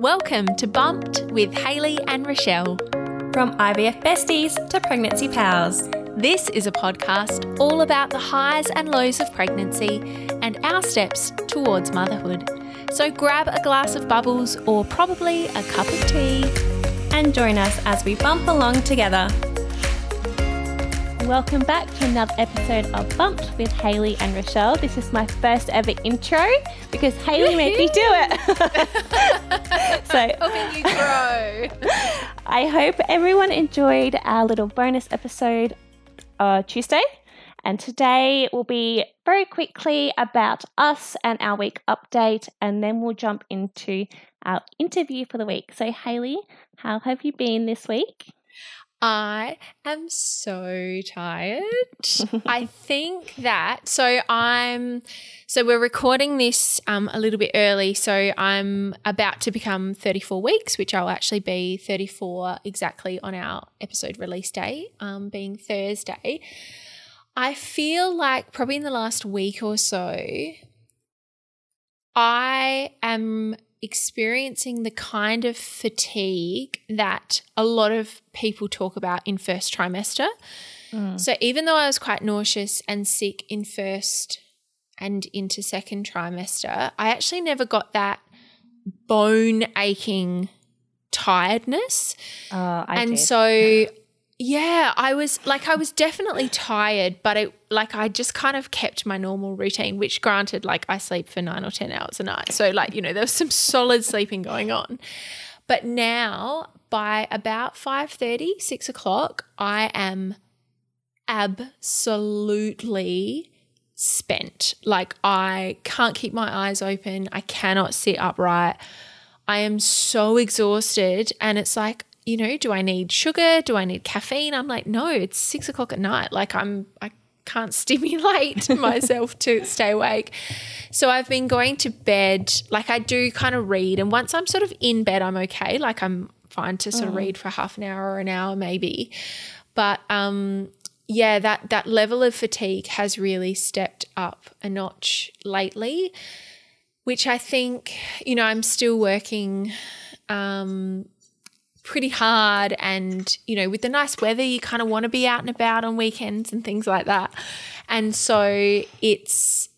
Welcome to Bumped with Hayley and Rashelle. From IVF besties to pregnancy pals. This is a podcast all about the highs and lows of pregnancy and our steps towards motherhood. So grab a glass of bubbles or probably a cup of tea and join us as we bump along together. Welcome back to another episode of Bumped with Hayley and Rashelle. This is my first ever intro because Hayley made me do it. so, helping you grow. I hope everyone enjoyed our little bonus episode uh, Tuesday. And today will be very quickly about us and our week update, and then we'll jump into our interview for the week. So, Hayley, how have you been this week? I am so tired. I think that so I'm so we're recording this um, a little bit early. So I'm about to become 34 weeks, which I'll actually be 34 exactly on our episode release day, um, being Thursday. I feel like probably in the last week or so, I am experiencing the kind of fatigue that a lot of people talk about in first trimester. Mm. So even though I was quite nauseous and sick in first and into second trimester, I actually never got that bone aching tiredness. Uh, and did. so yeah, I was like, I was definitely tired, but it like I just kind of kept my normal routine, which granted, like I sleep for nine or 10 hours a night. So, like, you know, there was some solid sleeping going on. But now by about 5 30, 6 o'clock, I am absolutely spent. Like, I can't keep my eyes open, I cannot sit upright. I am so exhausted. And it's like, you know, do I need sugar? Do I need caffeine? I'm like, no, it's six o'clock at night. Like I'm, I can't stimulate myself to stay awake. So I've been going to bed. Like I do kind of read, and once I'm sort of in bed, I'm okay. Like I'm fine to sort of mm. read for half an hour or an hour maybe. But um, yeah, that that level of fatigue has really stepped up a notch lately, which I think you know I'm still working. Um, pretty hard and you know with the nice weather you kind of want to be out and about on weekends and things like that. And so it's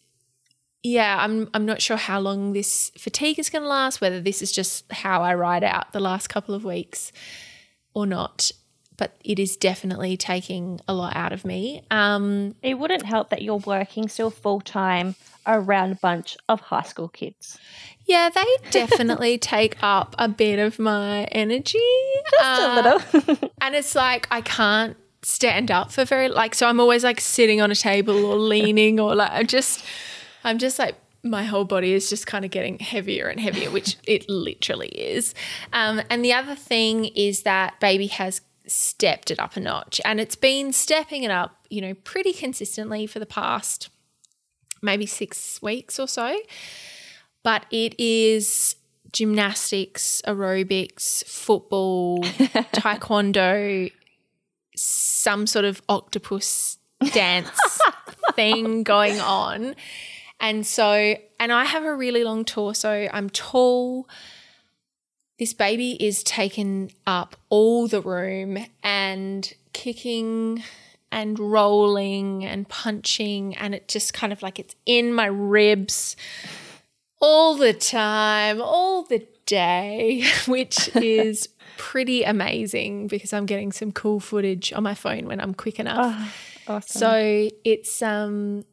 yeah i'm i'm not sure how long this fatigue is going to last whether this is just how i ride out the last couple of weeks or not but it is definitely taking a lot out of me. Um, it wouldn't help that you're working still full time around a bunch of high school kids yeah, they definitely take up a bit of my energy. Just uh, a little. and it's like I can't stand up for very like so I'm always like sitting on a table or leaning or like I'm just I'm just like my whole body is just kind of getting heavier and heavier, which it literally is. Um, and the other thing is that baby has stepped it up a notch and it's been stepping it up, you know, pretty consistently for the past maybe six weeks or so but it is gymnastics, aerobics, football, taekwondo, some sort of octopus dance thing going on. And so, and I have a really long torso. I'm tall. This baby is taken up all the room and kicking and rolling and punching. And it just kind of like it's in my ribs all the time, all the day, which is pretty amazing because I'm getting some cool footage on my phone when I'm quick enough. Oh, awesome. So it's um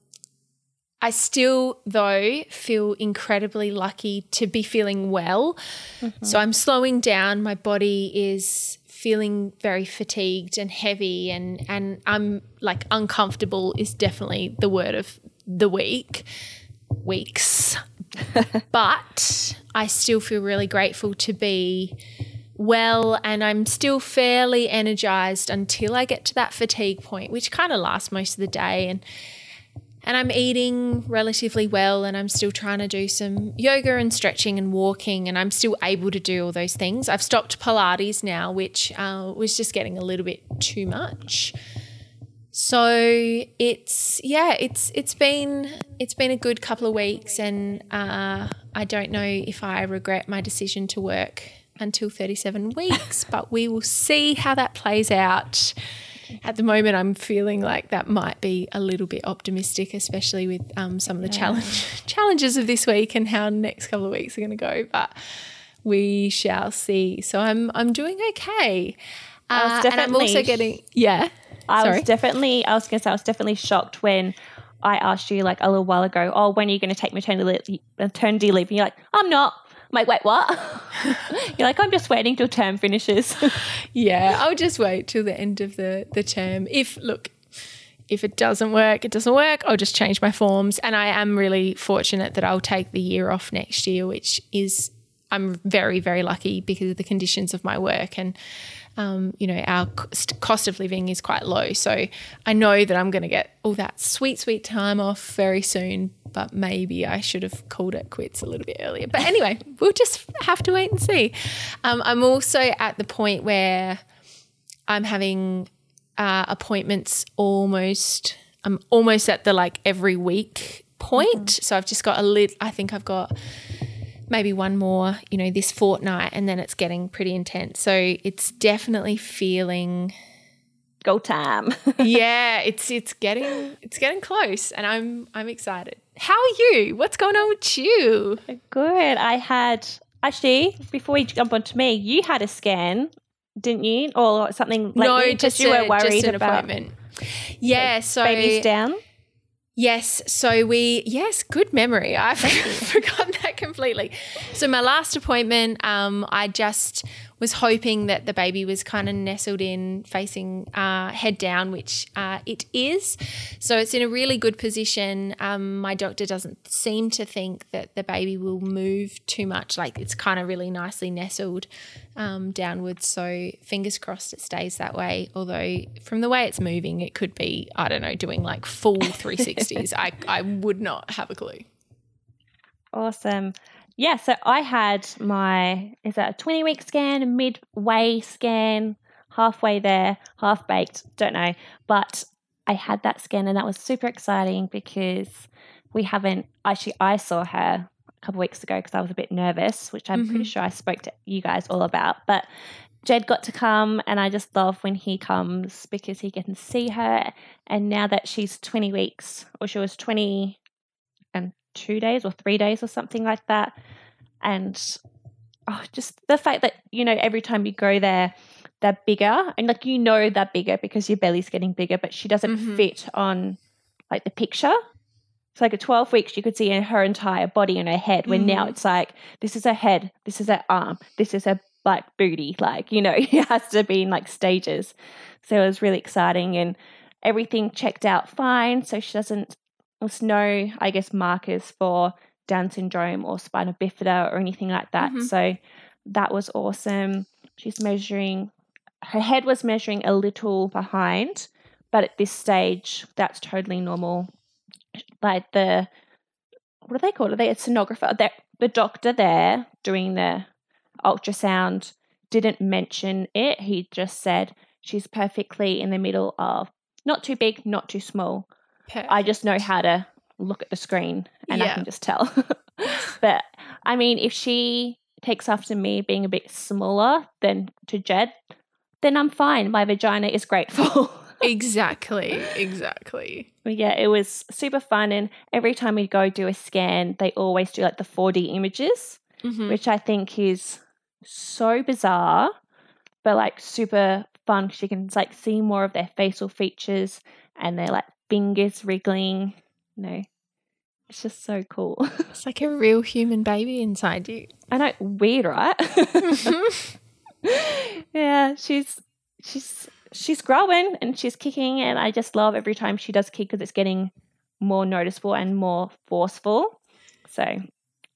I still though feel incredibly lucky to be feeling well. Mm-hmm. So I'm slowing down, my body is feeling very fatigued and heavy and and I'm like uncomfortable is definitely the word of the week weeks but I still feel really grateful to be well and I'm still fairly energized until I get to that fatigue point, which kind of lasts most of the day and and I'm eating relatively well and I'm still trying to do some yoga and stretching and walking and I'm still able to do all those things. I've stopped Pilates now, which uh, was just getting a little bit too much. So it's yeah, it's it's been it's been a good couple of weeks, and uh, I don't know if I regret my decision to work until 37 weeks, but we will see how that plays out. At the moment, I'm feeling like that might be a little bit optimistic, especially with um, some of the challenge challenges of this week and how next couple of weeks are going to go. But we shall see. So I'm I'm doing okay. Uh, and I'm also getting yeah. I Sorry. was definitely, I was going to say, I was definitely shocked when I asked you like a little while ago, oh, when are you going to take maternity leave? Maternity leave? And you're like, I'm not. I'm like, wait, what? you're like, I'm just waiting till term finishes. Yeah, I'll just wait till the end of the the term. If look, if it doesn't work, it doesn't work. I'll just change my forms. And I am really fortunate that I'll take the year off next year, which is I'm very very lucky because of the conditions of my work and. Um, you know, our cost of living is quite low. So I know that I'm going to get all that sweet, sweet time off very soon. But maybe I should have called it quits a little bit earlier. But anyway, we'll just have to wait and see. Um, I'm also at the point where I'm having uh, appointments almost. I'm almost at the like every week point. So I've just got a lit. I think I've got maybe one more, you know, this fortnight, and then it's getting pretty intense. So it's definitely feeling. Go time. yeah, it's it's getting it's getting close, and I'm I'm excited. How are you? What's going on with you? Good. I had, actually, before we jump on to me, you had a scan, didn't you? Or something like no, just you a- were worried just an about appointment. Yeah, so baby's down. Yes. So we, yes, good memory. I've forgotten that completely. So my last appointment, um, I just was hoping that the baby was kind of nestled in, facing uh, head down, which uh, it is. So it's in a really good position. Um, my doctor doesn't seem to think that the baby will move too much. Like it's kind of really nicely nestled um, downwards. So fingers crossed it stays that way. Although from the way it's moving, it could be, I don't know, doing like full 360s. I, I would not have a clue. Awesome. Yeah, so I had my is that a 20 week scan, a midway scan, halfway there, half baked, don't know. But I had that scan and that was super exciting because we haven't actually I saw her a couple weeks ago because I was a bit nervous, which I'm pretty mm-hmm. sure I spoke to you guys all about. But Jed got to come and I just love when he comes because he can see her and now that she's 20 weeks or she was 20 and two days or three days or something like that. And oh, just the fact that, you know, every time you go there, they're bigger and like you know they're bigger because your belly's getting bigger, but she doesn't Mhm. fit on like the picture. So like at 12 weeks, you could see her entire body and her head. When now Mhm. it's like, this is her head, this is her arm, this is her like booty. Like, you know, it has to be in like stages. So it was really exciting and everything checked out fine. So she doesn't, there's no, I guess, markers for Down syndrome or spina bifida or anything like that. Mhm. So that was awesome. She's measuring, her head was measuring a little behind, but at this stage, that's totally normal. Like the, what do they call it? Are they a sonographer? The, the doctor there doing the ultrasound didn't mention it. He just said she's perfectly in the middle of not too big, not too small. I just know how to look at the screen and I can just tell. but I mean, if she takes after me being a bit smaller than to Jed, then I'm fine. My vagina is grateful. exactly, exactly. Yeah, it was super fun. And every time we go do a scan, they always do like the 4D images, Mhm. which I think is so bizarre, but like super fun. 'cause You can like see more of their facial features and their like fingers wriggling. You know, it's just so cool. It's like a real human baby inside you. I know, weird, right? yeah, she's she's she's growing and she's kicking, and I just love every time she does kick because it's getting more noticeable and more forceful. So,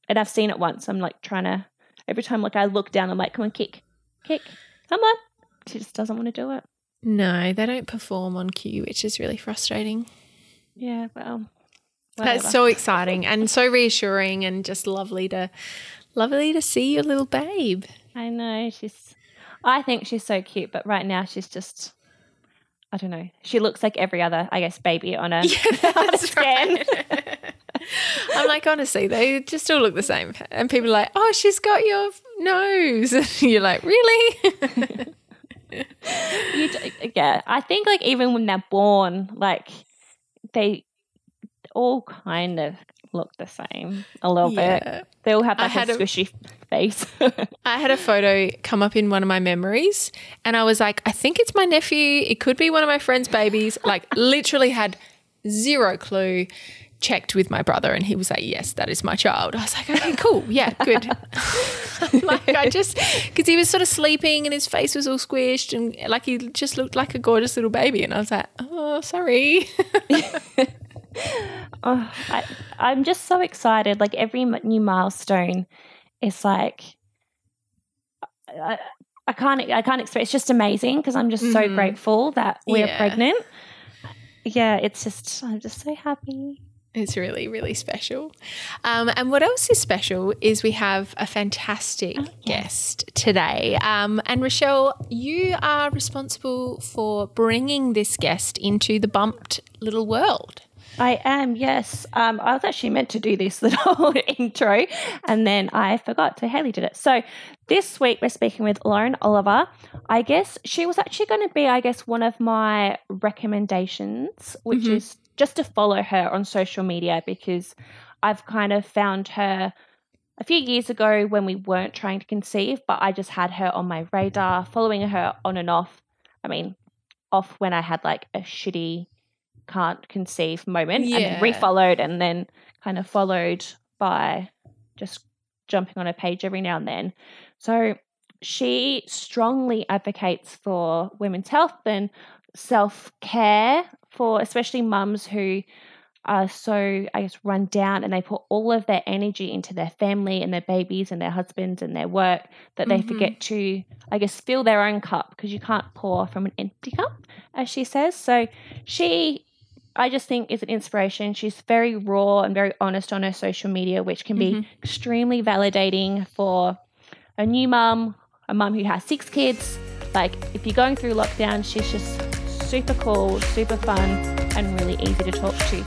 and I've seen it once. I'm like trying to every time like I look down, I'm like, come on, kick, kick, come on. She just doesn't want to do it. No, they don't perform on cue, which is really frustrating. Yeah, well, whatever. That's so exciting and so reassuring and just lovely to lovely to see your little babe. I know she's. I think she's so cute, but right now she's just. I don't know. She looks like every other, I guess, baby on a, on a scan. I'm like, honestly, they just all look the same. And people are like, oh, she's got your nose. And you're like, really? You, yeah, I think like even when they're born, like they all kind of look the same a little bit. They all have like a had a- squishy face. I had a photo come up in one of my memories and I was like, I think it's my nephew. It could be one of my friend's babies. Like, literally had zero clue. Checked with my brother and he was like, Yes, that is my child. I was like, Okay, cool. Yeah, good. like, I just, because he was sort of sleeping and his face was all squished and like he just looked like a gorgeous little baby. And I was like, Oh, sorry. oh, I, I'm just so excited. Like every new milestone is like, I, I can't, I can't express. It's just amazing because I'm just so Mhm. grateful that we're Yeah. pregnant. Yeah, it's just, I'm just so happy. It's really, really special. Um, and what else is special is we have a fantastic guest today. Um, and Rashelle, you are responsible for bringing this guest into the bumped little world. I am, yes. Um, I was actually meant to do this little intro and then I forgot. So Hayley did it. So this week we're speaking with Lauren Oliver. I guess she was actually going to be, I guess, one of my recommendations, which Mhm. is just to follow her on social media because I've kind of found her a few years ago when we weren't trying to conceive, but I just had her on my radar, following her on and off. I mean, off when I had like a shitty can't conceive moment and Yeah. then refollowed and then kind of followed by just jumping on a page every now and then. So she strongly advocates for women's health and self care for especially mums who are so, I guess, run down and they put all of their energy into their family and their babies and their husbands and their work that they Mhm. forget to, I guess, fill their own cup because you can't pour from an empty cup, as she says. So she, I just think, is an inspiration. She's very raw and very honest on her social media, which can be Mhm. extremely validating for a new mum, a mum who has six kids. Like, if you're going through lockdown, she's just super cool, super fun, and really easy to talk to.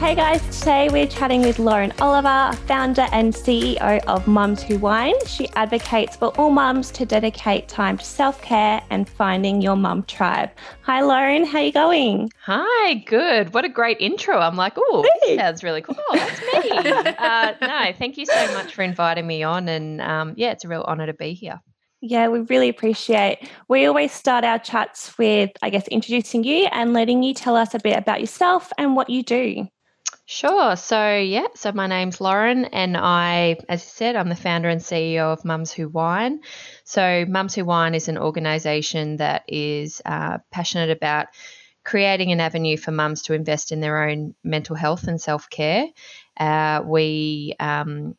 Hey guys, today we're chatting with Lauren Oliver, founder and CEO of Mums Who Wine. She advocates for all mums to dedicate time to self-care and finding your mum tribe. Hi Lauren, how are you going? Hi, good. What a great intro. I'm like, oh, Hey. sounds really cool. Oh, that's me. uh, no, thank you so much for inviting me on. And um, yeah, it's a real honor to be here. Yeah, we really appreciate. We always start our chats with, I guess, introducing you and letting you tell us a bit about yourself and what you do. Sure. So, yeah, so my name's Lauren, and I, as you said, I'm the founder and CEO of Mums Who Wine. So, Mums Who Wine is an organisation that is uh, passionate about creating an avenue for mums to invest in their own mental health and self care. Uh, we, um,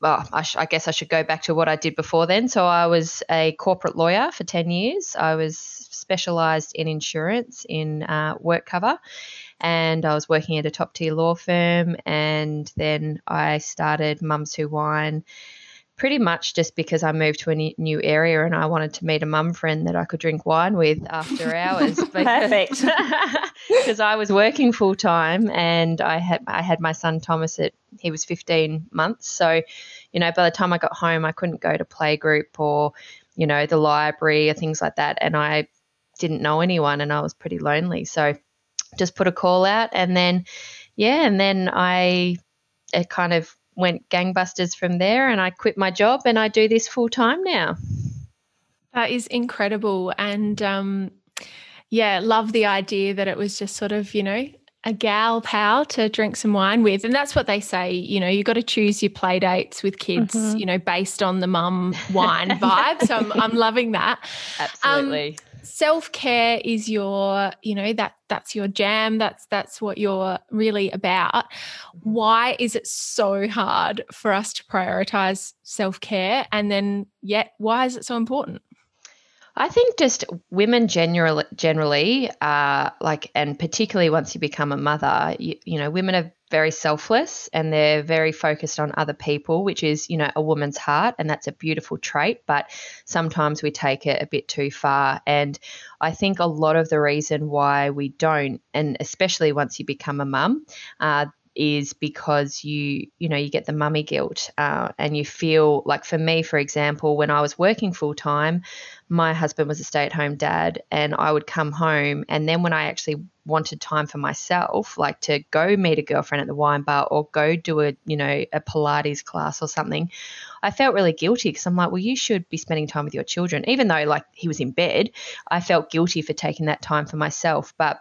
well, I, sh- I guess I should go back to what I did before then. So, I was a corporate lawyer for 10 years. I was specialised in insurance, in uh, work cover and I was working at a top tier law firm. And then I started Mums Who Wine pretty much just because I moved to a new area and I wanted to meet a mum friend that I could drink wine with after hours. Perfect. Because I was working full time and I had I had my son Thomas at he was 15 months. So, you know, by the time I got home, I couldn't go to playgroup or, you know, the library or things like that. And I didn't know anyone and I was pretty lonely. So just put a call out and then yeah and then i it kind of went gangbusters from there and i quit my job and i do this full time now That is incredible. And um, yeah, love the idea that it was just sort of, you know, a gal pal to drink some wine with. And that's what they say, you know, you got to choose your play dates with kids, Mhm. you know, based on the mum wine vibe. So I'm, I'm loving that. absolutely Self care is your, you know, that that's your jam. That's that's what you're really about. Why is it so hard for us to prioritize self care? And then yet, why is it so important? I think just women generally, generally, uh, like, and particularly once you become a mother, you, you know, women have very selfless and they're very focused on other people, which is, you know, a woman's heart. And that's a beautiful trait. But sometimes we take it a bit too far. And I think a lot of the reason why we don't, and especially once you become a mum, uh, is because you you know you get the mummy guilt uh, and you feel like for me for example when i was working full time my husband was a stay-at-home dad and i would come home and then when i actually wanted time for myself like to go meet a girlfriend at the wine bar or go do a you know a pilates class or something i felt really guilty because i'm like well you should be spending time with your children. Even though like he was in bed i felt guilty for taking that time for myself but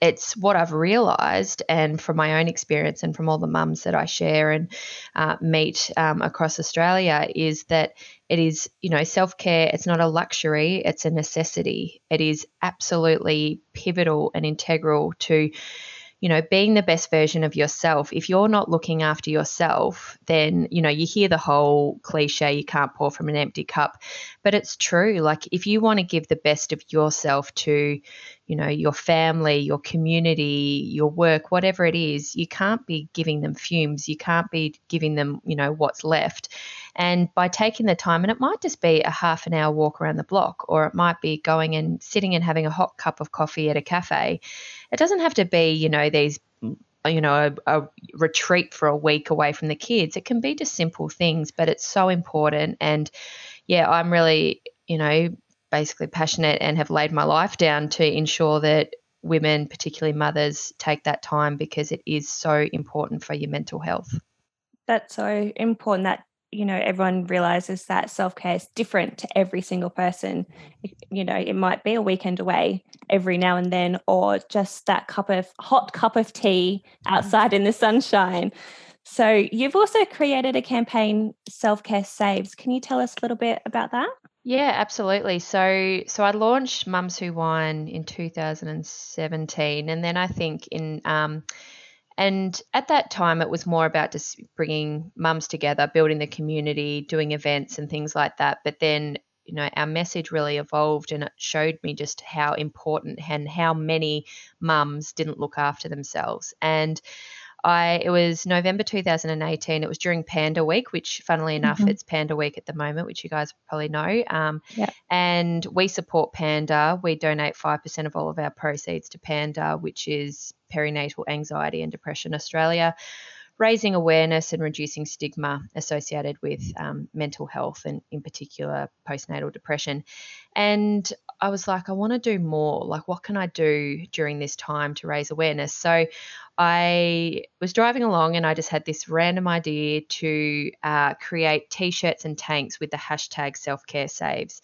it's what I've realised, and from my own experience, and from all the mums that I share and uh, meet um, across Australia, is that it is, you know, self care. It's not a luxury; it's a necessity. It is absolutely pivotal and integral to you know, being the best version of yourself. If you're not looking after yourself, then, you know, you hear the whole cliche, you can't pour from an empty cup. But it's true. Like, if you want to give the best of yourself to, you know, your family, your community, your work, whatever it is, you can't be giving them fumes. You can't be giving them, you know, what's left. And by taking the time, and it might just be a half an hour walk around the block, or it might be going and sitting and having a hot cup of coffee at a cafe it doesn't have to be, you know, these you know, a, a, retreat for a week away from the kids. It can be just simple things, but it's so important. And yeah, I'm really, you know, basically passionate and have laid my life down to ensure that women, particularly mothers, take that time because it is so important for your mental health. That's so important that you know everyone realizes that self-care is different to every single person. You know it might be a weekend away every now and then or just that cup of hot cup of tea outside in the sunshine. So you've also created a campaign self-care saves. Can you tell us a little bit about that? Yeah, absolutely. So so I launched Mums Who Wine in 2017 and then I think in um and at that time, it was more about just bringing mums together, building the community, doing events and things like that. But then, you know, our message really evolved and it showed me just how important and how many mums didn't look after themselves. And I it was November 2018. It was during Panda Week, which, funnily enough, mm-hmm. it's Panda Week at the moment, which you guys probably know. Um, yeah. And we support Panda. We donate five percent of all of our proceeds to Panda, which is Perinatal Anxiety and Depression Australia raising awareness and reducing stigma associated with um, mental health and, in particular, postnatal depression. And I was like, I want to do more. Like, what can I do during this time to raise awareness? So I was driving along and I just had this random idea to uh, create t shirts and tanks with the hashtag self care saves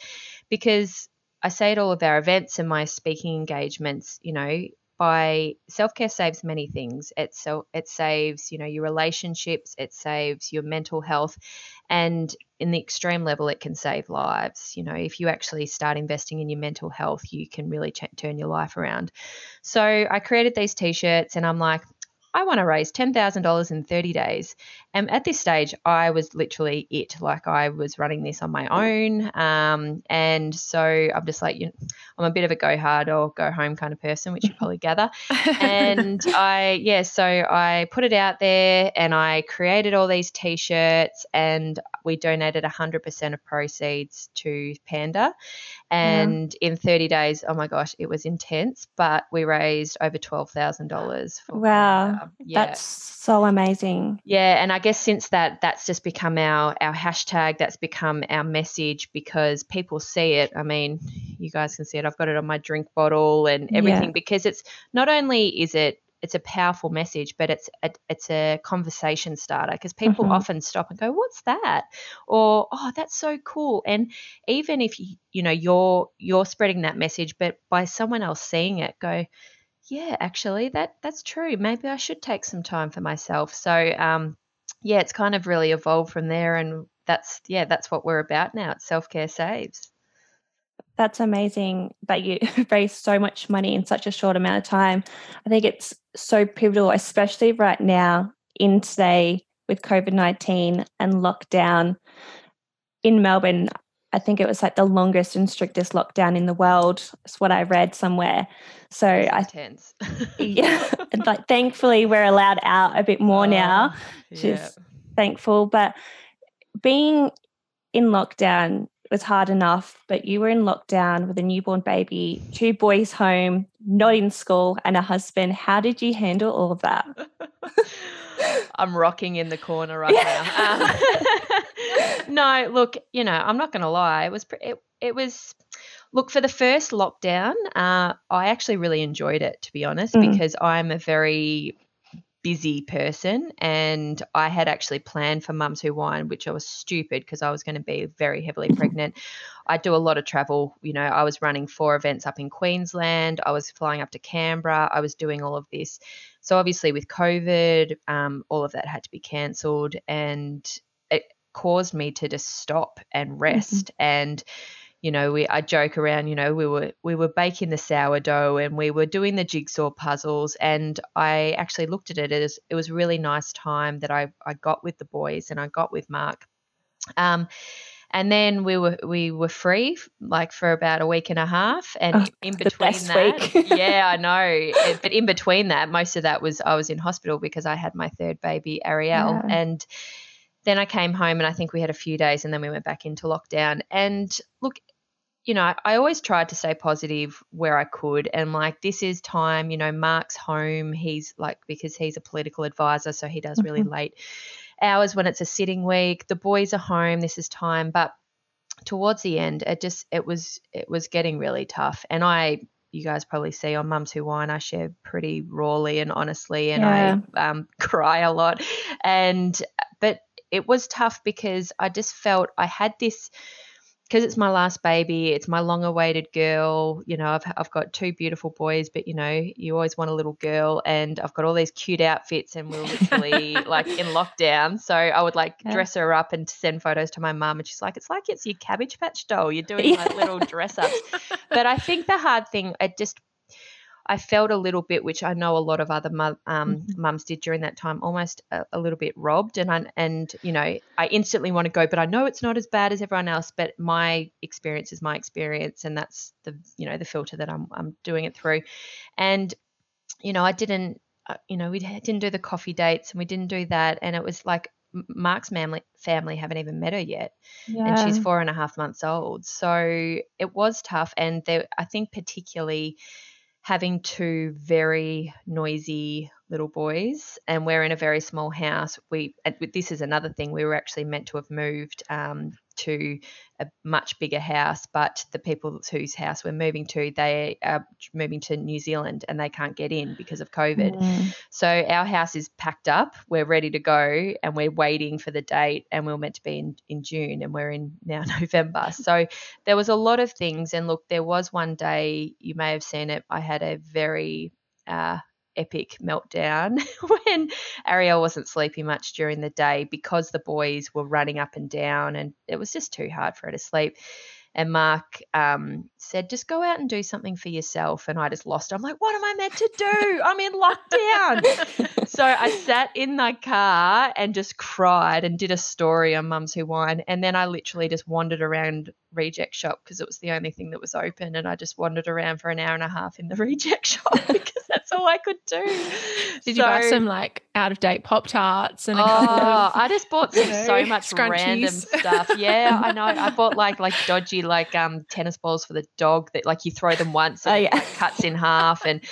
because I say at all of our events and my speaking engagements, you know, by self care saves many things. It so it saves you know your relationships, it saves your mental health, and in the extreme level, it can save lives. You know, if you actually start investing in your mental health, you can really ch- turn your life around. So I created these t-shirts, and I'm like, I want to raise $10,000 in 30 days. And at this stage, I was literally it. Like I was running this on my own. Um, and so I'm just like, you know, I'm a bit of a go hard or go home kind of person, which you probably gather. and I, yeah, so I put it out there and I created all these t shirts and we donated 100% of proceeds to Panda. And yeah. in 30 days, oh my gosh, it was intense, but we raised over $12,000. Wow. Yeah. That's so amazing. Yeah. And I guess since that, that's just become our, our hashtag, that's become our message because people see it. I mean, you guys can see it. I've got it on my drink bottle and everything yeah. because it's not only is it it's a powerful message, but it's a, it's a conversation starter because people mm-hmm. often stop and go, "What's that?" or "Oh, that's so cool." And even if you you know you're you're spreading that message, but by someone else seeing it, go, "Yeah, actually, that that's true. Maybe I should take some time for myself." So, um, yeah, it's kind of really evolved from there, and that's yeah, that's what we're about now. It's self care saves that's amazing that you raised so much money in such a short amount of time. I think it's so pivotal, especially right now in today with COVID 19 and lockdown in Melbourne. I think it was like the longest and strictest lockdown in the world. It's what I read somewhere. So I Intense. yeah, and like thankfully we're allowed out a bit more now, Oh, which yeah. is thankful. But being in lockdown was hard enough, but you were in lockdown with a newborn baby, two boys home, not in school, and a husband. How did you handle all of that? I'm rocking in the corner right now. Um, no, look, you know, I'm not going to lie. It was, it, it was, look, for the first lockdown, uh, I actually really enjoyed it, to be honest, Mm. because I'm a very busy person and I had actually planned for Mums Who Wine, which I was stupid because I was going to be very heavily pregnant. I do a lot of travel. You know, I was running four events up in Queensland. I was flying up to Canberra. I was doing all of this. So obviously with COVID, um, all of that had to be cancelled, and caused me to just stop and rest. And you know, we I joke around. You know, we were we were baking the sourdough and we were doing the jigsaw puzzles. And I actually looked at it as it was a really nice time that I I got with the boys and I got with Mark. Um, and then we were we were free like for about a week and a half and Oh, in between that yeah i know but in between that most of that was i was in hospital because i had my third baby ariel Yeah. and then i came home and i think we had a few days and then we went back into lockdown and look you know, I, always tried to stay positive where I could. And like, this is time, you know, Mark's home. He's like, because he's a political advisor, so he does really late hours when it's a sitting week. The boys are home. This is time. But towards the end, it just, it was, it was getting really tough. And I, you guys probably see on Mums Who Wine, I share pretty rawly and honestly, and I um, cry a lot. And, but it was tough because I just felt I had this because it's my last baby, it's my long awaited girl. You know, I've, I've got two beautiful boys, but you know, you always want a little girl. And I've got all these cute outfits, and we're literally like in lockdown. So I would like Yeah. dress her up and send photos to my mum, and she's like, it's like it's your cabbage patch doll. You're doing like little dress ups. But I think the hard thing, it just, I felt a little bit, which I know a lot of other um, mums did during that time, almost a, a little bit robbed. And I, and you know, I instantly want to go, but I know it's not as bad as everyone else. But my experience is my experience, and that's the you know the filter that I'm I'm doing it through. And you know, I didn't, uh, you know, we didn't do the coffee dates, and we didn't do that, and it was like Mark's family family haven't even met her yet and she's four and a half months old. So it was tough, and there, I think particularly having two very noisy little boys, and we're in a very small house. We this is another thing. We were actually meant to have moved um, to a much bigger house, but the people whose house we're moving to, they are moving to New Zealand, and they can't get in because of COVID. Mm. So our house is packed up. We're ready to go and we're waiting for the date and we are meant to be in, in June and we're in now November. So there was a lot of things. And look, there was one day, you may have seen it, I had a very uh, epic meltdown when Ariel wasn't sleeping much during the day because the boys were running up and down and it was just too hard for her to sleep. And Mark um, said, just go out and do something for yourself. And I just lost. it. I'm like, what am I meant to do? I'm in lockdown. so I sat in my car and just cried and did a story on Mums Who Wine. And then I literally just wandered around reject shop because it was the only thing that was open. And I just wandered around for an hour and a half in the reject shop because that's all I could do. Did you buy some like out of date Pop Tarts and Oh, of I just bought some, know, so much scrunchies. random stuff. Yeah, I know. I bought like like dodgy like um tennis balls for the dog that like you throw them once and Oh, it, yeah. like, cuts in half and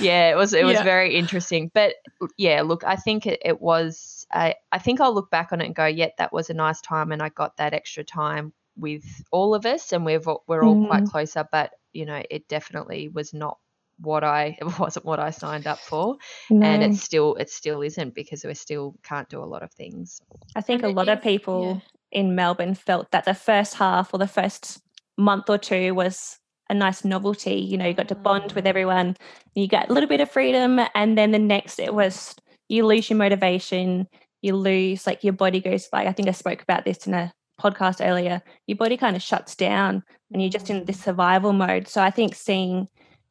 yeah, it was it was Yeah. very interesting. But yeah, look, I think it, it was I I think I'll look back on it and go, yeah, that was a nice time and I got that extra time with all of us and we've we're all quite closer, but you know, it definitely was not what I it wasn't what I signed up for and it still it still isn't because we still can't do a lot of things. I think And a it lot of is- people in Melbourne felt that the first half or the first month or two was a nice novelty. You know, you got to bond with mm. everyone, you got a little bit of freedom, and then the next it was you lose your motivation, you lose like your body goes like I think I spoke about this in a podcast earlier. Your body kind of shuts down and you're just in this mm. survival mode. So I think seeing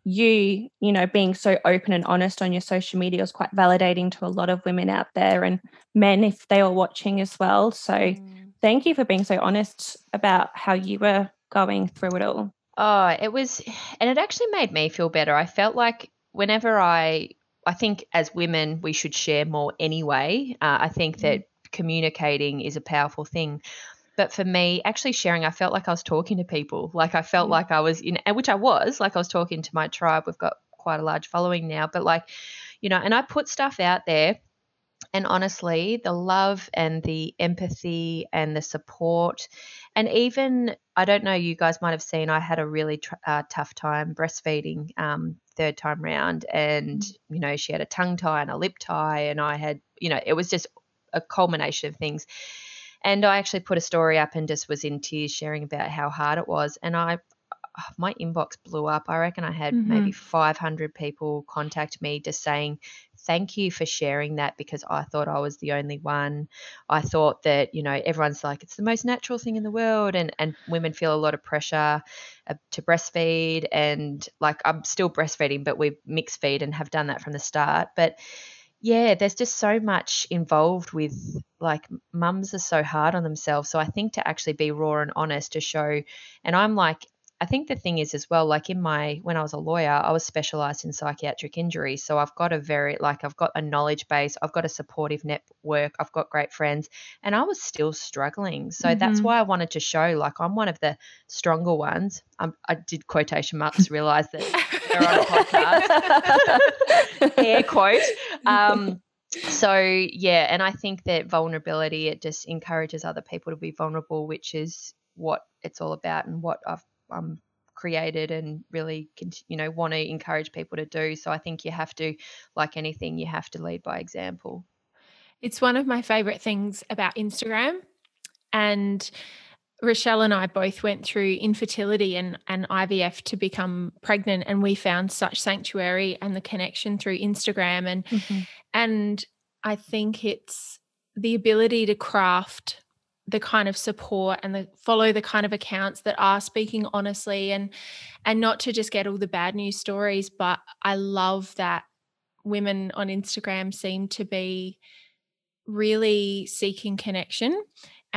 you, you know, being so open and honest on your social media was quite validating to a lot of women out there and men if they were watching as well. So thank you for being so honest about how you were going through it all. Oh, it was, and it actually made me feel better. I felt like whenever I, I think as women, we should share more anyway. Uh, I think that communicating is a powerful thing. But for me, actually sharing, I felt like I was talking to people. Like I felt like I was in, and which I was, like I was talking to my tribe. We've got quite a large following now, but like, you know, and I put stuff out there and honestly, the love and the empathy and the support, and even I don't know, you guys might have seen I had a really tr- uh, tough time breastfeeding um, third time round, and you know she had a tongue tie and a lip tie, and I had you know it was just a culmination of things. And I actually put a story up and just was in tears sharing about how hard it was, and I my inbox blew up. I reckon I had Mhm. maybe 500 people contact me just saying, Thank you for sharing that because I thought I was the only one. I thought that, you know, everyone's like, it's the most natural thing in the world. And, and women feel a lot of pressure uh, to breastfeed. And like, I'm still breastfeeding, but we mix feed and have done that from the start. But yeah, there's just so much involved with like mums are so hard on themselves. So I think to actually be raw and honest to show, and I'm like, I think the thing is as well, like in my when I was a lawyer, I was specialized in psychiatric injuries. So I've got a very like I've got a knowledge base, I've got a supportive network, I've got great friends, and I was still struggling. So that's Mhm. why I wanted to show like I'm one of the stronger ones. Um, I did quotation marks, realize that we're on a podcast. Air quote. Um, so yeah, and I think that vulnerability it just encourages other people to be vulnerable, which is what it's all about and what I've um, created and really you know want to encourage people to do. So I think you have to, like anything, you have to lead by example. It's one of my favorite things about Instagram. And Rashelle and I both went through infertility and, and IVF to become pregnant, and we found such sanctuary and the connection through Instagram. And mm-hmm. and I think it's the ability to craft the kind of support and the follow the kind of accounts that are speaking honestly and and not to just get all the bad news stories but i love that women on instagram seem to be really seeking connection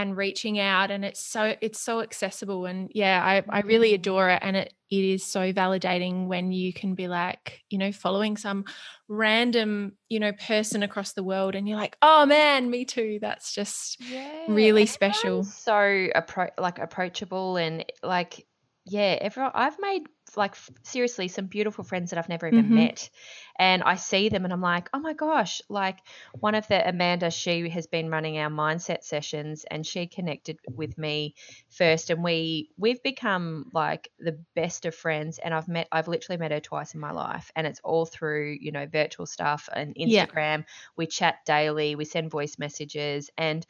and reaching out and it's so it's so accessible and yeah i, I really mm-hmm. adore it and it it is so validating when you can be like you know following some random you know person across the world and you're like oh man me too that's just Yeah, Really special. everyone's So appro- like approachable and like yeah, everyone. I've made like seriously some beautiful friends that I've never even Mhm. met, and I see them and I'm like, oh my gosh! Like one of the Amanda, she has been running our mindset sessions, and she connected with me first, and we we've become like the best of friends. And I've met, I've literally met her twice in my life, and it's all through you know virtual stuff and Yeah. Instagram. We chat daily, we send voice messages, and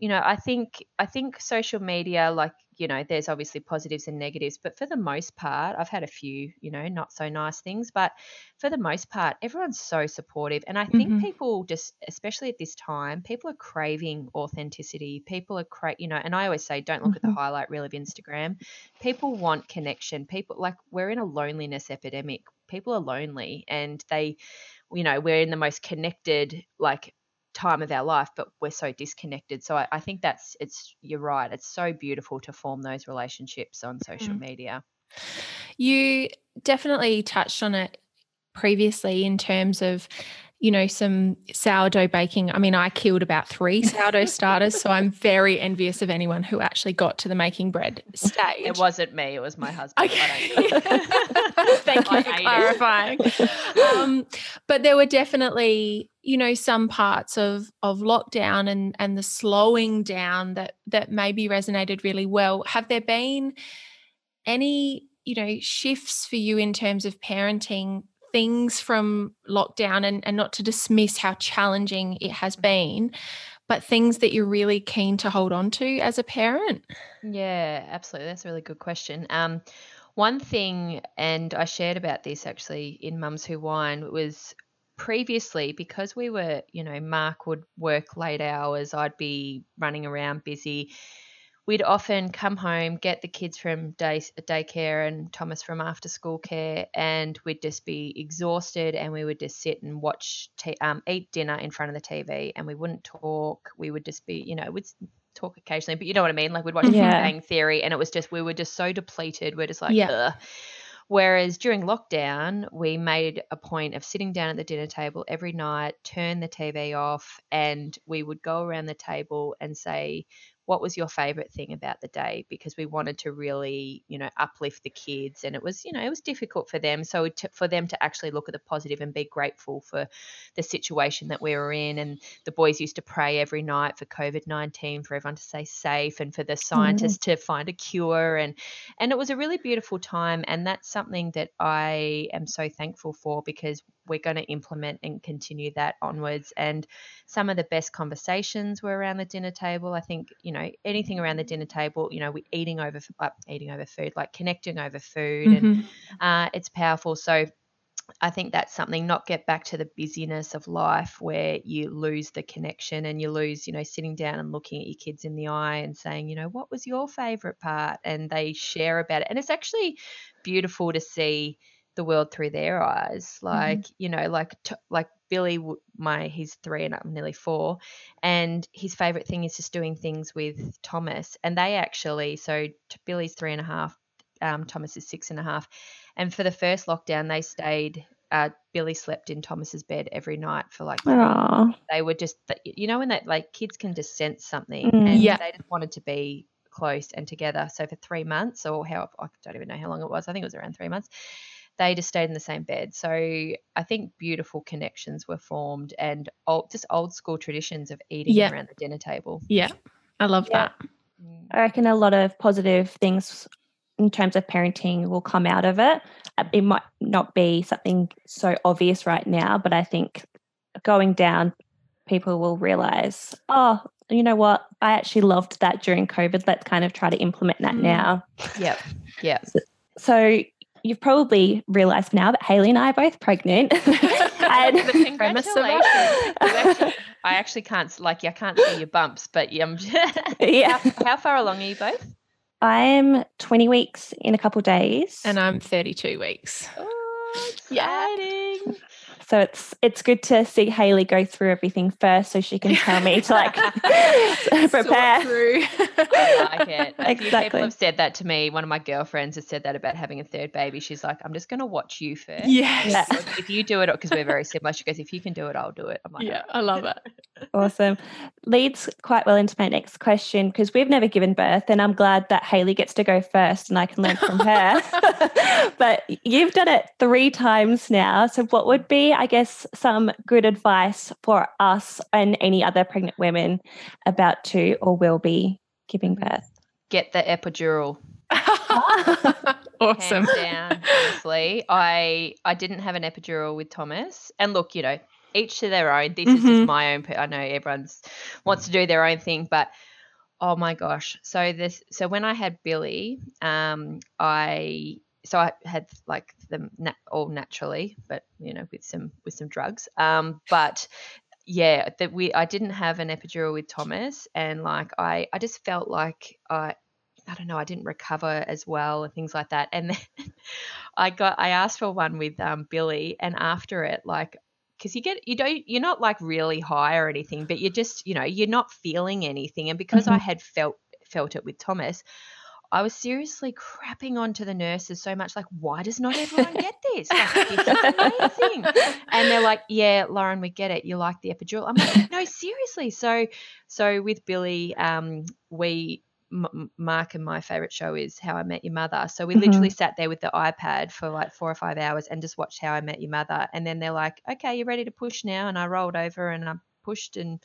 you know i think i think social media like you know there's obviously positives and negatives but for the most part i've had a few you know not so nice things but for the most part everyone's so supportive and i think Mhm. people just especially at this time people are craving authenticity people are cra- you know and i always say don't look at the Mhm. highlight reel of instagram people want connection people like we're in a loneliness epidemic people are lonely and they you know we're in the most connected like time of our life but we're so disconnected so I, I think that's it's you're right it's so beautiful to form those relationships on social Mm. media You definitely touched on it previously in terms of, you know, some sourdough baking. I mean, I killed about three sourdough starters, so I'm very envious of anyone who actually got to the making bread stage. it wasn't me it was my husband Okay. Thank you I for clarifying. um, but there were definitely, you know, some parts of of lockdown and and the slowing down that that maybe resonated really well. Have there been any, you know, shifts for you in terms of parenting? Things from lockdown, and, and not to dismiss how challenging it has been, but things that you're really keen to hold on to as a parent. Yeah, absolutely. That's a really good question. Um, one thing, and I shared about this actually in Mums Who Wine, was previously because we were, you know, Mark would work late hours, I'd be running around busy. We'd often come home, get the kids from day daycare and Thomas from after school care, and we'd just be exhausted, and we would just sit and watch, t- um, eat dinner in front of the TV, and we wouldn't talk. We would just be, you know, we'd talk occasionally, but you know what I mean. Like we'd watch Yeah. Big Bang Theory, and it was just we were just so depleted. We're just like, Yeah. Ugh. Whereas during lockdown, we made a point of sitting down at the dinner table every night, turn the TV off, and we would go around the table and say, what was your favorite thing about the day? Because we wanted to really you know uplift the kids and it was you know it was difficult for them. So to, for them to actually look at the positive and be grateful for the situation that we were in and the boys used to pray every night for covid-19 for everyone to stay safe and for the mm-hmm. scientists to find a cure and and it was a really beautiful time and that's something that i am so thankful for because we're going to implement and continue that onwards. And some of the best conversations were around the dinner table. I think you know anything around the dinner table. You know, we're eating over uh, eating over food, like connecting over food, and Mhm. uh, it's powerful. So. I think that's something not get back to the busyness of life where you lose the connection and you lose, you know, sitting down and looking at your kids in the eye and saying, you know, what was your favorite part? And they share about it. And it's actually beautiful to see the world through their eyes. Like, you know, like t- like Billy, my he's three and I'm nearly four, and his favorite thing is just doing things with Thomas. And they actually, so Billy's three and a half, um, Thomas is six and a half, and for the first lockdown, they stayed. Uh, Billy slept in Thomas's bed every night for like they were just you know when that like kids can just sense something Mm. and Yeah. they just wanted to be close and together so for three months or how i don't even know how long it was i think it was around three months they just stayed in the same bed so i think beautiful connections were formed and old, just old school traditions of eating Yeah. around the dinner table Yeah. I love Yeah. that. Mm. I reckon a lot of positive things in terms of parenting will come out of it. Uh, It might not be something so obvious right now, but I think going down, people will realize, oh, you know what? I actually loved that during COVID. Let's kind of try to implement that Mm. now. yep yep So you've probably realized now that Hayley and I are both pregnant. and The Premise of congratulations. actually- I actually can't like I can't see your bumps, but um, yeah, how, how far along are you both? I'm 20 weeks in a couple days. And I'm 32 weeks. Oh, exciting! So it's it's good to see Hayley go through everything first, so she can tell me to like Sort prepare. through. I like it. A few Exactly. people have said that to me. One of my girlfriends has said that about having a third baby. She's like, I'm just going to watch you first. yes. Yeah. If you do it, because we're very similar, she goes, if you can do it, I'll do it. I'm like, Yeah, I love it. Awesome. Leads quite well into my next question because we've never given birth, and I'm glad that Hayley gets to go first and I can learn from her. but you've done it three times now. So, what would be, I guess, some good advice for us and any other pregnant women about to or will be giving birth? get the epidural. awesome. Hands down, honestly. I I didn't have an epidural with Thomas. And look, you know, each to their own. This is Mhm. just my own. I know everyone's wants to do their own thing, but oh my gosh. So this. So when I had Billy, um, I so I had like them nat- all naturally, but you know, with some with some drugs. Um, but yeah, that we I didn't have an epidural with Thomas, and like I I just felt like I I don't know I didn't recover as well and things like that, and then I got I asked for one with um Billy, and after it like because you get you don't you're not like really high or anything, but you're just you know you're not feeling anything, and because I had felt felt it with Thomas. I was seriously crapping onto the nurses so much, like, why does not everyone get this? Like, this is amazing. And they're like, yeah, Lauren, we get it. You like the epidural. I'm like, no, seriously. So, so with Billy, um, we, M- Mark and my favorite show is How I Met Your Mother. So we Mhm. literally sat there with the iPad for like four or five hours and just watched How I Met Your Mother. And then they're like, okay, you're ready to push now. And I rolled over and I pushed and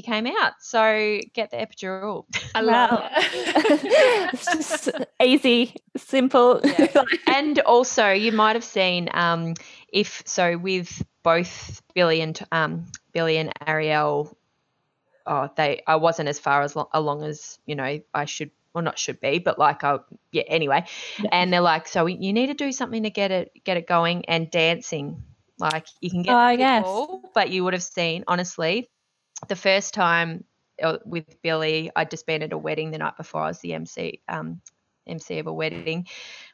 he came out. So get the epidural. I love Wow. it. it's just easy, simple. Yeah. and also you might have seen um, if so with both Billy and um, Billy and Ariel. Oh, they I wasn't as far as lo- along as you know I should well not should be, but like I yeah anyway. Yeah. And they're like, so you need to do something to get it get it going and dancing. Like you can get Oh, the yes. ball, but you would have seen honestly the first time uh, with Billy, I'd just been at a wedding the night before. I was the MC, um, MC of a wedding,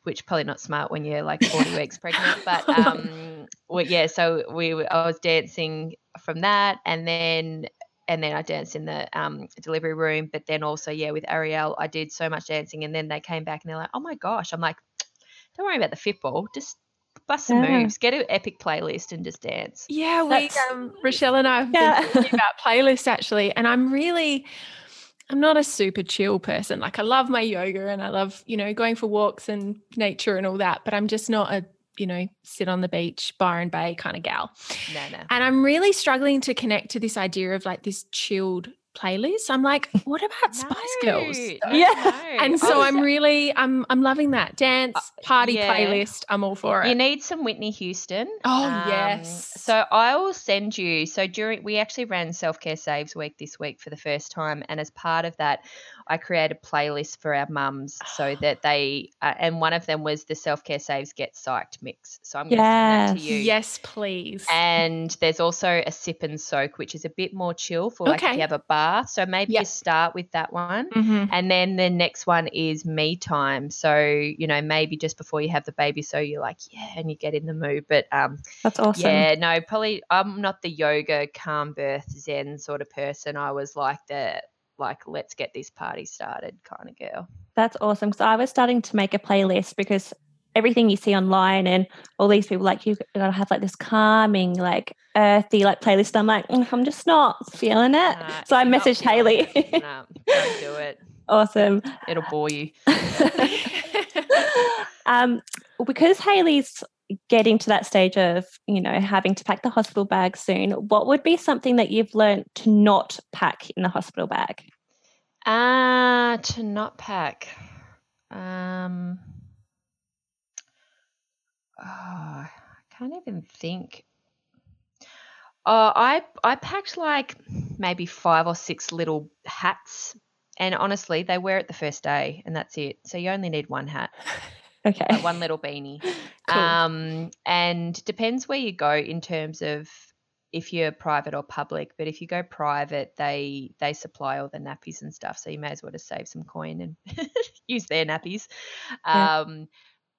which probably not smart when you're like 40 weeks pregnant. But um, well, yeah, so we I was dancing from that, and then and then I danced in the um, delivery room. But then also, yeah, with Ariel, I did so much dancing, and then they came back and they're like, "Oh my gosh!" I'm like, "Don't worry about the football, just bust some Yeah. moves, get an epic playlist, and just dance." Yeah, we um, Rashelle and I have Yeah. been thinking about playlists actually, and I'm really, I'm not a super chill person. Like I love my yoga and I love you know going for walks and nature and all that, but I'm just not a you know sit on the beach, Byron Bay kind of gal. No, no. And I'm really struggling to connect to this idea of like this chilled playlist. I'm like, what about Spice Girls? Yeah. no. And so I I'm really, I'm, I'm loving that dance party yeah. playlist. I'm all for it. You need some Whitney Houston. Oh, Um, yes. So I will send you. So during we actually ran Self Care Saves Week this week for the first time, and as part of that, I created a playlist for our mums so that they. Uh, and one of them was the Self Care Saves Get Psyched mix. So I'm going to send that to you. yes, please. And there's also a sip and soak, which is a bit more chill for like if you have a bath. So maybe Yep. you start with that one. Mhm. And then the next one is me time. So, you know, maybe just before you have the baby, so you're like, yeah, and you get in the mood. But um, That's awesome. yeah, no, probably I'm not the yoga, calm birth, zen sort of person. I was like the like, let's get this party started kind of girl. That's awesome. Because I was starting to make a playlist because everything you see online and all these people like you gotta have like this calming, like earthy, like playlist. I'm like, "Mm, I'm just not feeling it. Nah, so I messaged Hayley. it. no, don't do it. awesome. It'll bore you. um, because Hayley's getting to that stage of, you know, having to pack the hospital bag soon, what would be something that you've learned to not pack in the hospital bag? Ah, to not pack. Um, oh, I can't even think. Oh, I I packed like maybe five or six little hats, and honestly, they wear it the first day, and that's it. So you only need one hat, Okay. like one little beanie. Cool. Um, and depends where you go in terms of if you're private or public. But if you go private, they they supply all the nappies and stuff, so you may as well just save some coin and use their nappies. Yeah. Um,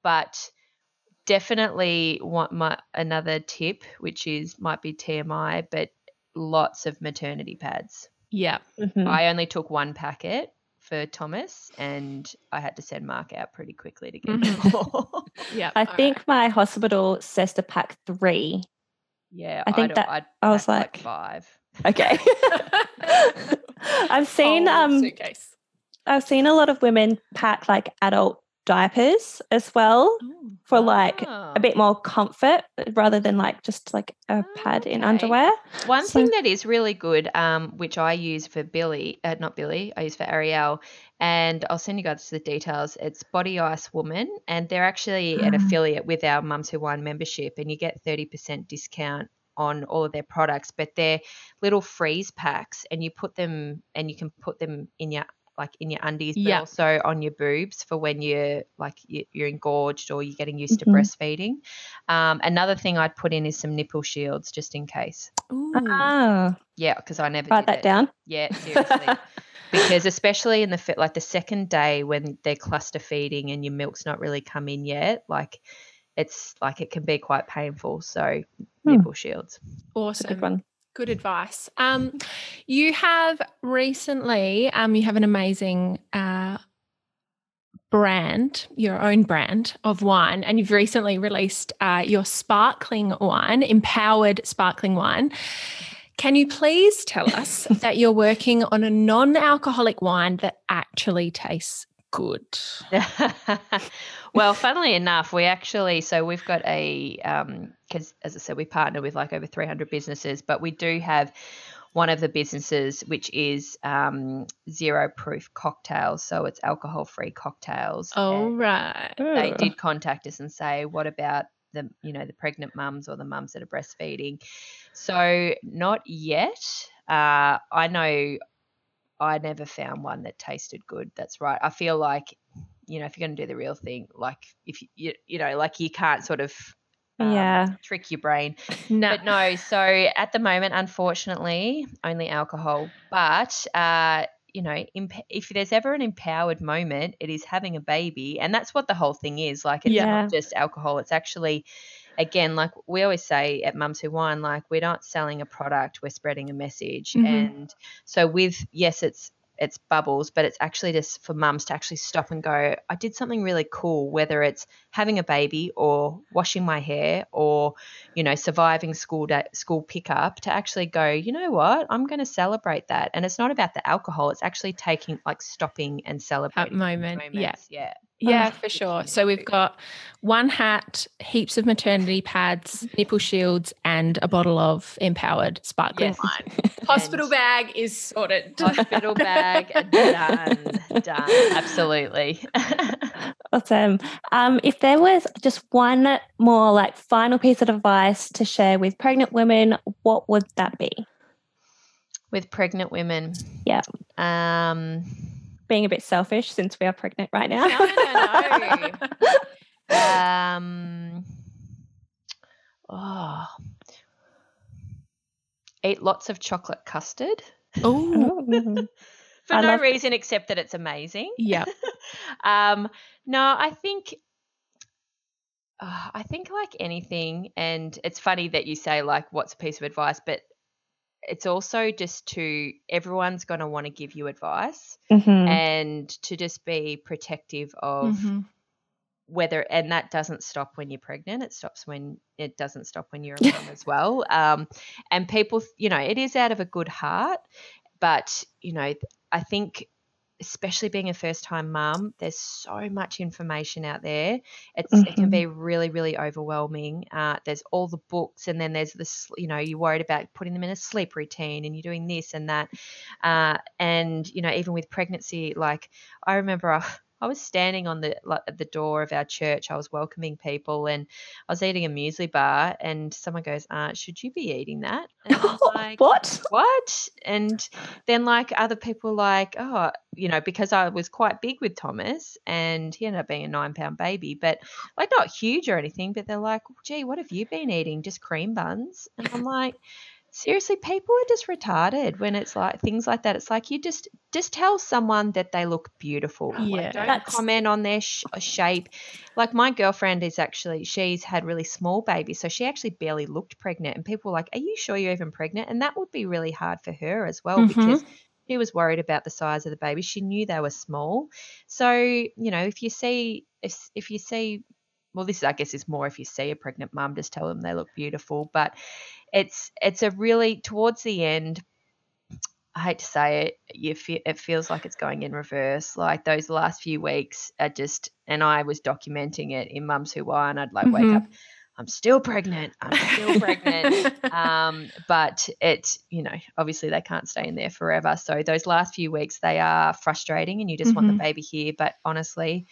but definitely want my another tip, which is might be TMI, but lots of maternity pads. yeah. Mhm. I only took one packet for Thomas, and I had to send Mark out pretty quickly to get Mhm. more. Yeah. I all right. think my hospital says to pack three. Yeah, I think I'd, that- I'd I was pack, like- five. Okay. I've seen Whole um suitcase. I've seen a lot of women pack like adult diapers as well for like a bit more comfort rather than like just like a pad in underwear. One So- thing that is really good, um, which I use for Billy, uh, not Billy, I use for Ariel, and I'll send you guys the details. It's Body Ice Woman, and they're actually an Ah. affiliate with our Mums Who Wine membership, and you get 30% discount on all of their products, but they're little freeze packs, and you put them, and you can put them in your like in your undies, but Yeah. also on your boobs for when you're like you- you're engorged or you're getting used Mhm. to breastfeeding. Um, another thing I'd put in is some nipple shields just in case. Ooh. Oh, Yeah, because I never write did that it. down. Yeah, seriously. because especially in the fi- like the second day when they're cluster feeding and your milk's not really come in yet, like it's like it can be quite painful. So Hmm. nipple shields. That's Awesome. Good. Good advice. Um, you have recently, um, you have an amazing uh, brand, your own brand of wine, and you've recently released uh, your sparkling wine, empowered sparkling wine. Can you please tell us that you're working on a non-alcoholic wine that actually tastes good? well, funnily enough, we actually so we've got a because as I said, we partner with like over 300 businesses, but we do have one of the businesses which is um, zero proof cocktails, so it's alcohol free cocktails. Oh and right. They did contact us and say, what about the you know the pregnant mums or the mums that are breastfeeding? So not yet. Uh, I know I never found one that tasted good. That's right. I feel like, you know, if you're going to do the real thing, like if you, you, know, like you can't sort of um, Yeah. trick your brain. No. But no, so at the moment, unfortunately, only alcohol. But, uh, you know, imp- if there's ever an empowered moment, it is having a baby. And that's what the whole thing is. Like, it's Yeah. not just alcohol, it's actually again, like we always say at Mums Who Wine, like we're not selling a product, we're spreading a message. Mhm. And so with yes, it's it's bubbles, but it's actually just for mums to actually stop and go, I did something really cool, whether it's having a baby or washing my hair or, you know, surviving school day, school pickup to actually go, you know what, I'm going to celebrate that. And it's not about the alcohol, it's actually taking like stopping and celebrating those moment, moments. Yeah. Yeah, Oh, for sure. So we've got one hat, heaps of maternity pads, nipple shields, and a bottle of empowered sparkling Yes. wine. Hospital bag is sorted. Hospital bag done. Done. Absolutely. Awesome. Um, if there was just one more like final piece of advice to share with pregnant women, what would that be? With pregnant women. Yeah. Um Being a bit selfish since we are pregnant right now. No, no, no. um oh eat lots of chocolate custard Oh, for I no love- reason except that it's amazing yeah. um no i think uh, i think like anything and it's funny that you say like what's a piece of advice but it's also just to everyone's going to want to give you advice Mhm. and to just be protective of Mhm. whether and that doesn't stop when you're pregnant it stops when it doesn't stop when you're a mum as well um, and people you know it is out of a good heart but you know i think especially being a first time mum there's so much information out there. It's it can be really really overwhelming uh, there's all the books and then there's this you know you're worried about putting them in a sleep routine and you're doing this and that uh, and you know even with pregnancy like i remember I, I was standing on the like, at the door of our church. I was welcoming people, and I was eating a muesli bar. And someone goes, "Aunt, "Should you be eating that?" And I was like, what? what? And then like other people like, oh, you know, because I was quite big with Thomas and he ended up being a nine pound baby, but like not huge or anything, but they're like, gee, what have you been eating? Just cream buns? And I'm like, seriously, people are just retarded when it's like things like that. It's like you just just tell someone that they look beautiful. Like, Yeah. don't That's- comment on their sh- shape. Like my girlfriend is actually she's had really small babies, so she actually barely looked pregnant. And people were like, "Are you sure you're even pregnant?" And that would be really hard for her as well Mhm. because she was worried about the size of the baby. She knew they were small. So you know, if you see if if you see well, this I guess is more if you see a pregnant mum, just tell them they look beautiful. But it's it's a really towards the end. I hate to say it, you feel, it feels like it's going in reverse. Like those last few weeks are just, and I was documenting it in Mums Who Are, and I'd like wake Mhm. up, I'm still pregnant, I'm still pregnant. Um, but it, you know, obviously they can't stay in there forever. So those last few weeks they are frustrating, and you just want the Mhm. baby here. But honestly,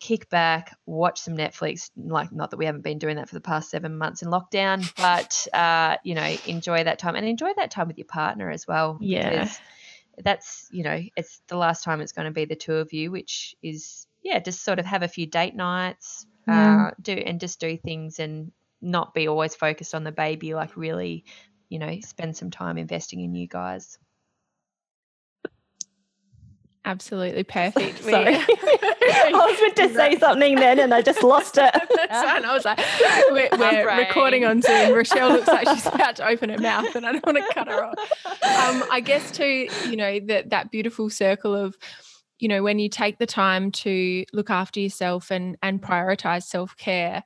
kick back, watch some Netflix. Like, not that we haven't been doing that for the past seven months in lockdown, but uh, you know, enjoy that time and enjoy that time with your partner as well. Yeah. because that's you know, it's the last time it's going to be the two of you, which is yeah, just sort of have a few date nights, Mm. uh, do and just do things and not be always focused on the baby. Like, really, you know, spend some time investing in you guys. Absolutely perfect. Sorry. I was meant to say something then and I just lost it. and I was like, we're, we're recording on Zoom. Rashelle looks like she's about to open her mouth, and I don't want to cut her off. Um, I guess too, you know, that that beautiful circle of, you know, when you take the time to look after yourself and and prioritize self care,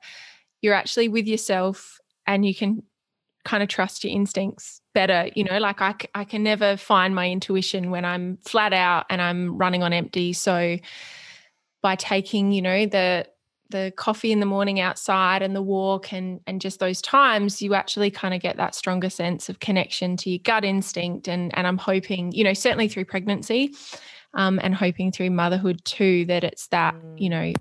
you're actually with yourself, and you can kind of trust your instincts better. You know, like I, I can never find my intuition when I'm flat out and I'm running on empty. So by taking, you know, the the coffee in the morning outside and the walk and and just those times you actually kind of get that stronger sense of connection to your gut instinct and and I'm hoping you know certainly through pregnancy um, and hoping through motherhood too that it's that you know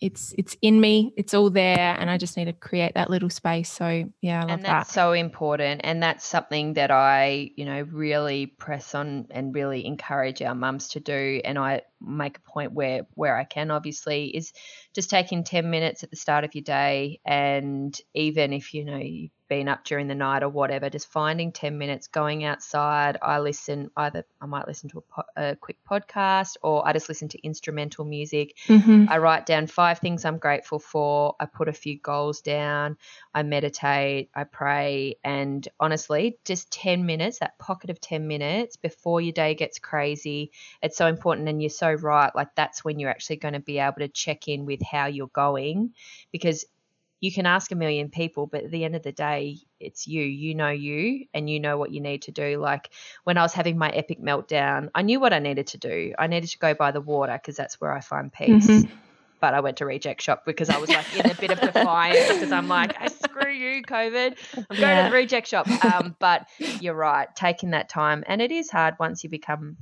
it's it's in me it's all there and I just need to create that little space. So yeah I love and that. that's so important and that's something that i you know really press on and really encourage our mums to do and i make a point where where I can obviously is just taking 10 minutes at the start of your day and even if you know you've been up during the night or whatever just finding 10 minutes going outside I listen either I might listen to a, po- a quick podcast or I just listen to instrumental music Mm-hmm. I write down five things I'm grateful for. I put a few goals down. I meditate. I pray. And honestly, just 10 minutes, that pocket of 10 minutes before your day gets crazy, it's so important. And you're so right. Like, that's when you're actually going to be able to check in with how you're going because you can ask a million people, but at the end of the day, it's you. You know you and you know what you need to do. Like when I was having my epic meltdown, I knew what I needed to do. I needed to go by the water because that's where I find peace. Mhm. But I went to reject shop because I was like in a bit of defiance because I'm like, I screw you, COVID. I'm going Yeah. to the reject shop. Um, but you're right, taking that time. And it is hard once you become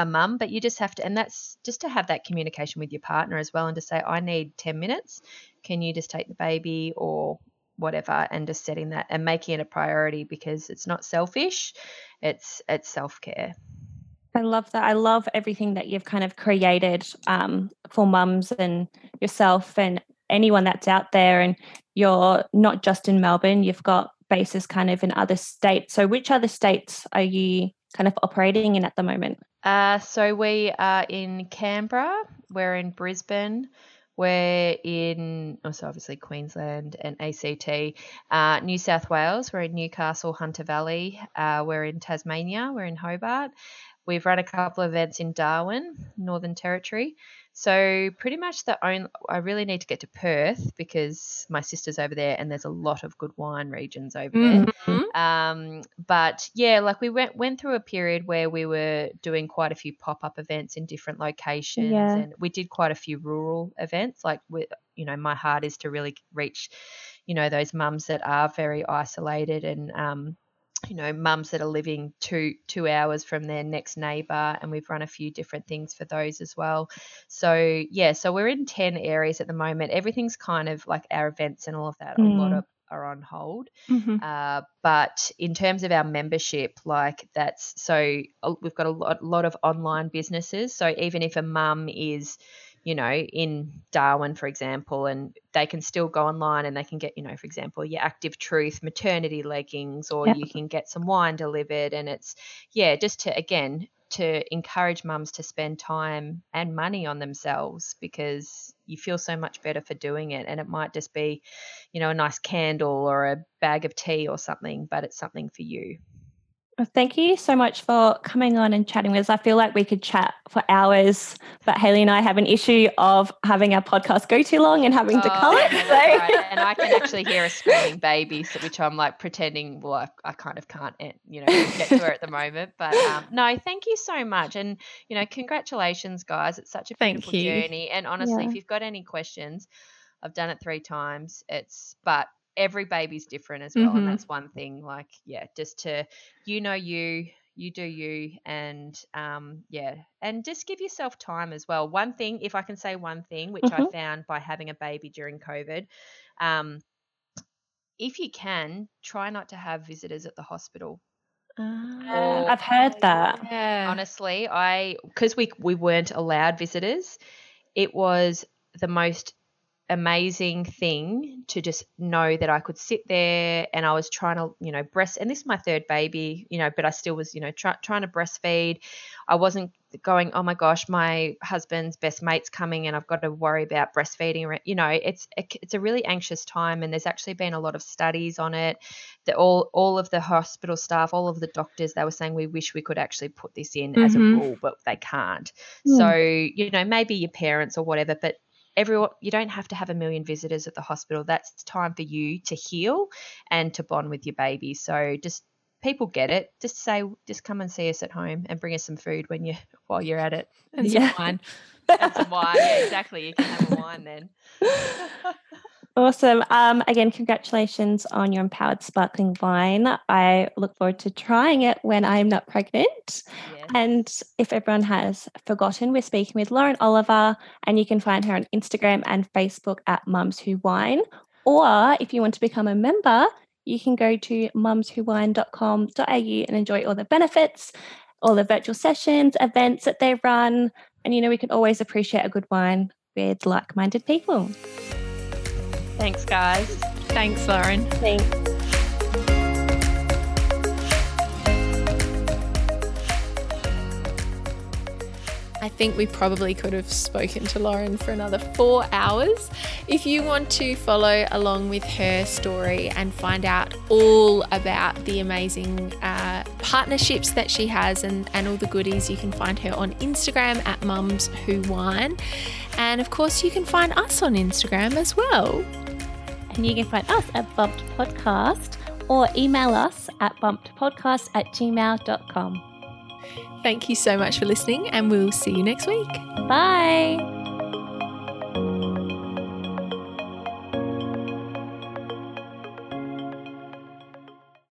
a mum, but you just have to, and that's just to have that communication with your partner as well and to say, I need 10 minutes. Can you just take the baby or whatever? And just setting that and making it a priority because it's not selfish, it's it's self care. I love that. I love everything that you've kind of created um, for mums and yourself and anyone that's out there. And you're not just in Melbourne, you've got bases kind of in other states. So, which other states are you kind of operating in at the moment? Uh, so we are in Canberra, we're in Brisbane, we're in also obviously Queensland and ACT, uh, New South Wales, we're in Newcastle, Hunter Valley, uh, we're in Tasmania, we're in Hobart. We've run a couple of events in Darwin, Northern Territory. So pretty much the only I really need to get to Perth because my sister's over there and there's a lot of good wine regions over there. Mhm. Um, but yeah, like we went went through a period where we were doing quite a few pop up events in different locations, Yeah. and we did quite a few rural events. Like with you know, my heart is to really reach, you know, those mums that are very isolated and um, you know, mums that are living two two hours from their next neighbour, and we've run a few different things for those as well. So yeah, so we're in ten areas at the moment. Everything's kind of like our events and all of that. A lot Mm. of are on hold. Mhm. Uh, but in terms of our membership, like that's so we've got a lot, lot of online businesses. So even if a mum is, you know, in Darwin, for example, and they can still go online and they can get, you know, for example, your Active Truth maternity leggings, or you can get some wine delivered. And it's, yeah, just to, again, to encourage mums to spend time and money on themselves because you feel so much better for doing it. And it might just be, you know, a nice candle or a bag of tea or something, but it's something for you. Well, thank you so much for coming on and chatting with us. I feel like we could chat for hours, but Hayley and I have an issue of having our podcast go too long and having to Oh, cut it. so- right. And I can actually hear a screaming baby, which I'm like pretending, well, I, I kind of can't, eh, you know, get to her at the moment. But um, no, thank you so much. And, you know, congratulations, guys. It's such a Thank beautiful you. journey. And honestly, Yeah. if you've got any questions, I've done it three times. It's, but every baby's different as well. Mhm. And that's one thing, like, yeah, just to, you know, you, you do you and um yeah and just give yourself time as well one thing if i can say one thing which i Mhm. found by having a baby during covid um if you can try not to have visitors at the hospital Yeah, Or- I've heard that. Yeah. honestly i because we we weren't allowed visitors it was the most amazing thing to just know that I could sit there and I was trying to, you know, breast, and this is my third baby, you know, but I still was, you know, try, trying to breastfeed. I wasn't going, oh my gosh, my husband's best mate's coming and I've got to worry about breastfeeding. You know, it's it's a really anxious time, and there's actually been a lot of studies on it. That all all of the hospital staff, all of the doctors, they were saying we wish we could actually put this in as a Mhm. rule, but they can't. Hmm. So you know, maybe your parents or whatever, but everyone you don't have to have a million visitors at the hospital. That's time for you to heal and to bond with your baby. So just people get it. Just say just come and see us at home and bring us some food when you while you're at it. And some Yeah. wine. and some wine. Yeah exactly. You can have a wine then Awesome. Um, again, congratulations on your empowered sparkling wine. I look forward to trying it when I'm not pregnant. yes. And if everyone has forgotten, we're speaking with Lauren Oliver, and you can find her on Instagram and Facebook at Mums Who Wine. Or if you want to become a member, you can go to mumswhowine.com.au and enjoy all the benefits, all the virtual sessions, events that they run, And you know, we can always appreciate a good wine with like minded people. Thanks, guys. Thanks, Lauren. Thanks. I think we probably could have spoken to Lauren for another four hours. If you want to follow along with her story and find out all about the amazing uh, partnerships that she has and, and all the goodies, you can find her on Instagram at Mums Who Wine. And of course, you can find us on Instagram as well. And you can find us at Bumped Podcast or email us at bumpedpodcast at gmail.com. Thank you so much for listening, and we'll see you next week. Bye.